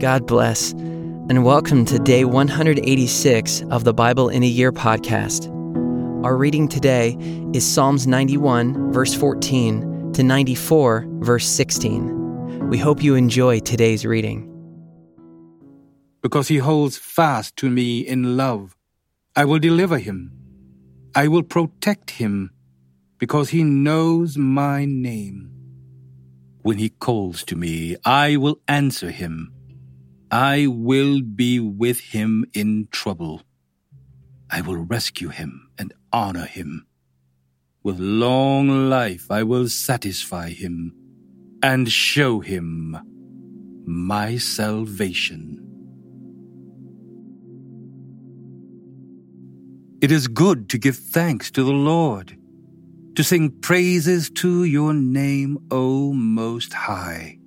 God bless, and welcome to day 186 of the Bible in a Year podcast. Our reading today is Psalms 91, verse 14 to 94, verse 16. We hope you enjoy today's reading. Because he holds fast to me in love, I will deliver him. I will protect him because he knows my name. When he calls to me, I will answer him. I will be with him in trouble. I will rescue him and honor him. With long life I will satisfy him and show him my salvation. It is good to give thanks to the Lord, to sing praises to your name, O Most High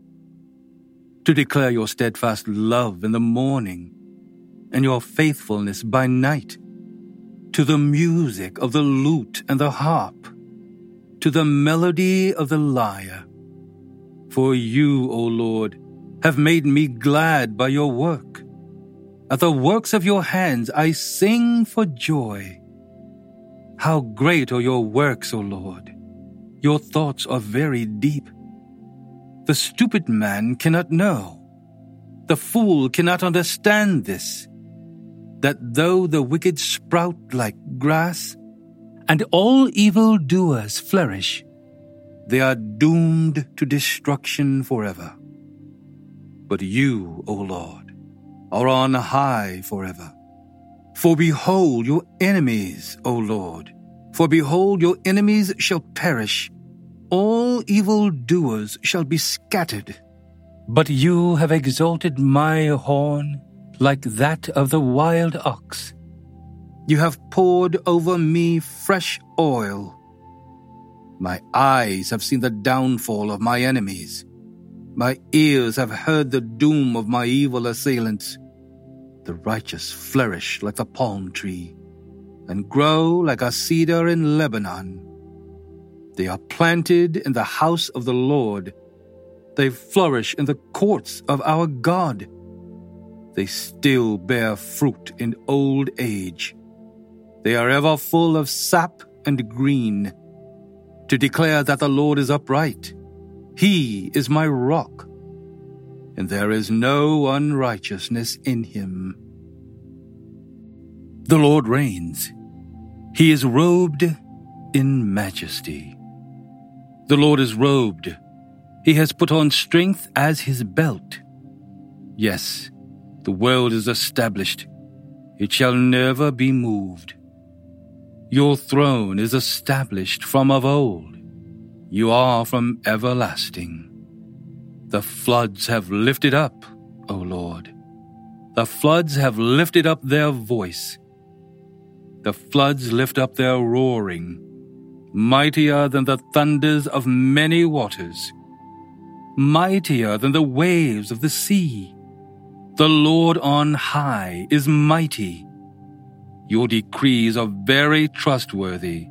to declare your steadfast love in the morning and your faithfulness by night, to the music of the lute and the harp, to the melody of the lyre. For you, O Lord, have made me glad by your work. At the works of your hands I sing for joy. How great are your works, O Lord! Your thoughts are very deep. The stupid man cannot know. The fool cannot understand this. That though the wicked sprout like grass, and all evil doers flourish, they are doomed to destruction forever. But you, O Lord, are on high forever. For behold your enemies, O Lord, for behold your enemies shall perish all evil doers shall be scattered. But you have exalted my horn like that of the wild ox. You have poured over me fresh oil. My eyes have seen the downfall of my enemies. My ears have heard the doom of my evil assailants. The righteous flourish like the palm tree and grow like a cedar in Lebanon. They are planted in the house of the Lord. They flourish in the courts of our God. They still bear fruit in old age. They are ever full of sap and green, to declare that the Lord is upright. He is my rock, and there is no unrighteousness in him. The Lord reigns. He is robed in majesty. The Lord is robed. He has put on strength as his belt. Yes, the world is established. It shall never be moved. Your throne is established from of old. You are from everlasting. The floods have lifted up, O Lord. The floods have lifted up their voice. The floods lift up their roaring mightier than the thunders of many waters, mightier than the waves of the sea. The Lord on high is mighty. Your decrees are very trustworthy.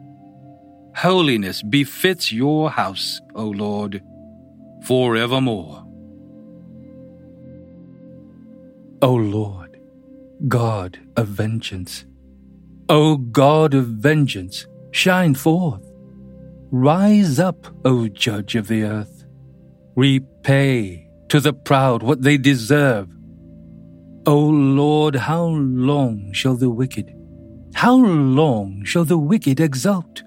Holiness befits your house, O Lord, forevermore. O Lord, God of vengeance, O God of vengeance, shine forth. Rise up, O Judge of the earth. Repay to the proud what they deserve. O Lord, how long shall the wicked, how long shall the wicked exult?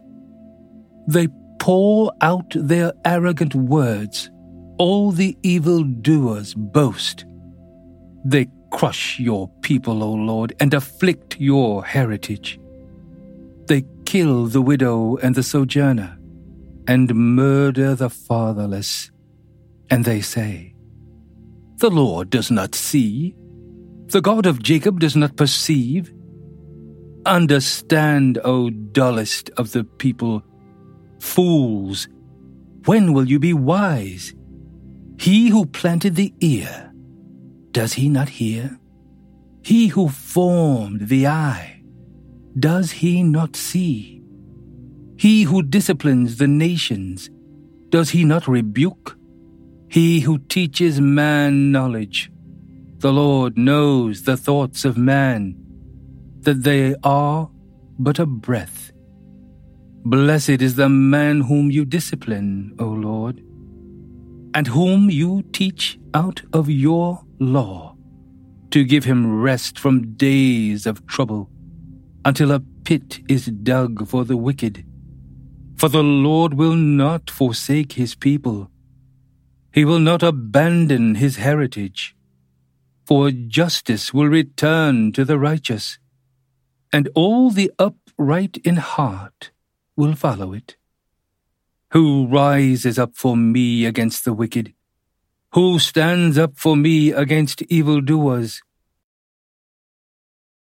They pour out their arrogant words. All the evildoers boast. They crush your people, O Lord, and afflict your heritage. They kill the widow and the sojourner and murder the fatherless. And they say, The Lord does not see, the God of Jacob does not perceive. Understand, O dullest of the people, fools, when will you be wise? He who planted the ear, does he not hear? He who formed the eye, does he not see? He who disciplines the nations, does he not rebuke? He who teaches man knowledge, The Lord knows the thoughts of man, that they are but a breath. Blessed is the man whom you discipline, O Lord, and whom you teach out of your law, to give him rest from days of trouble, until a pit is dug for the wicked. For the Lord will not forsake his people. He will not abandon his heritage. For justice will return to the righteous, and all the upright in heart will follow it. Who rises up for me against the wicked? Who stands up for me against evildoers?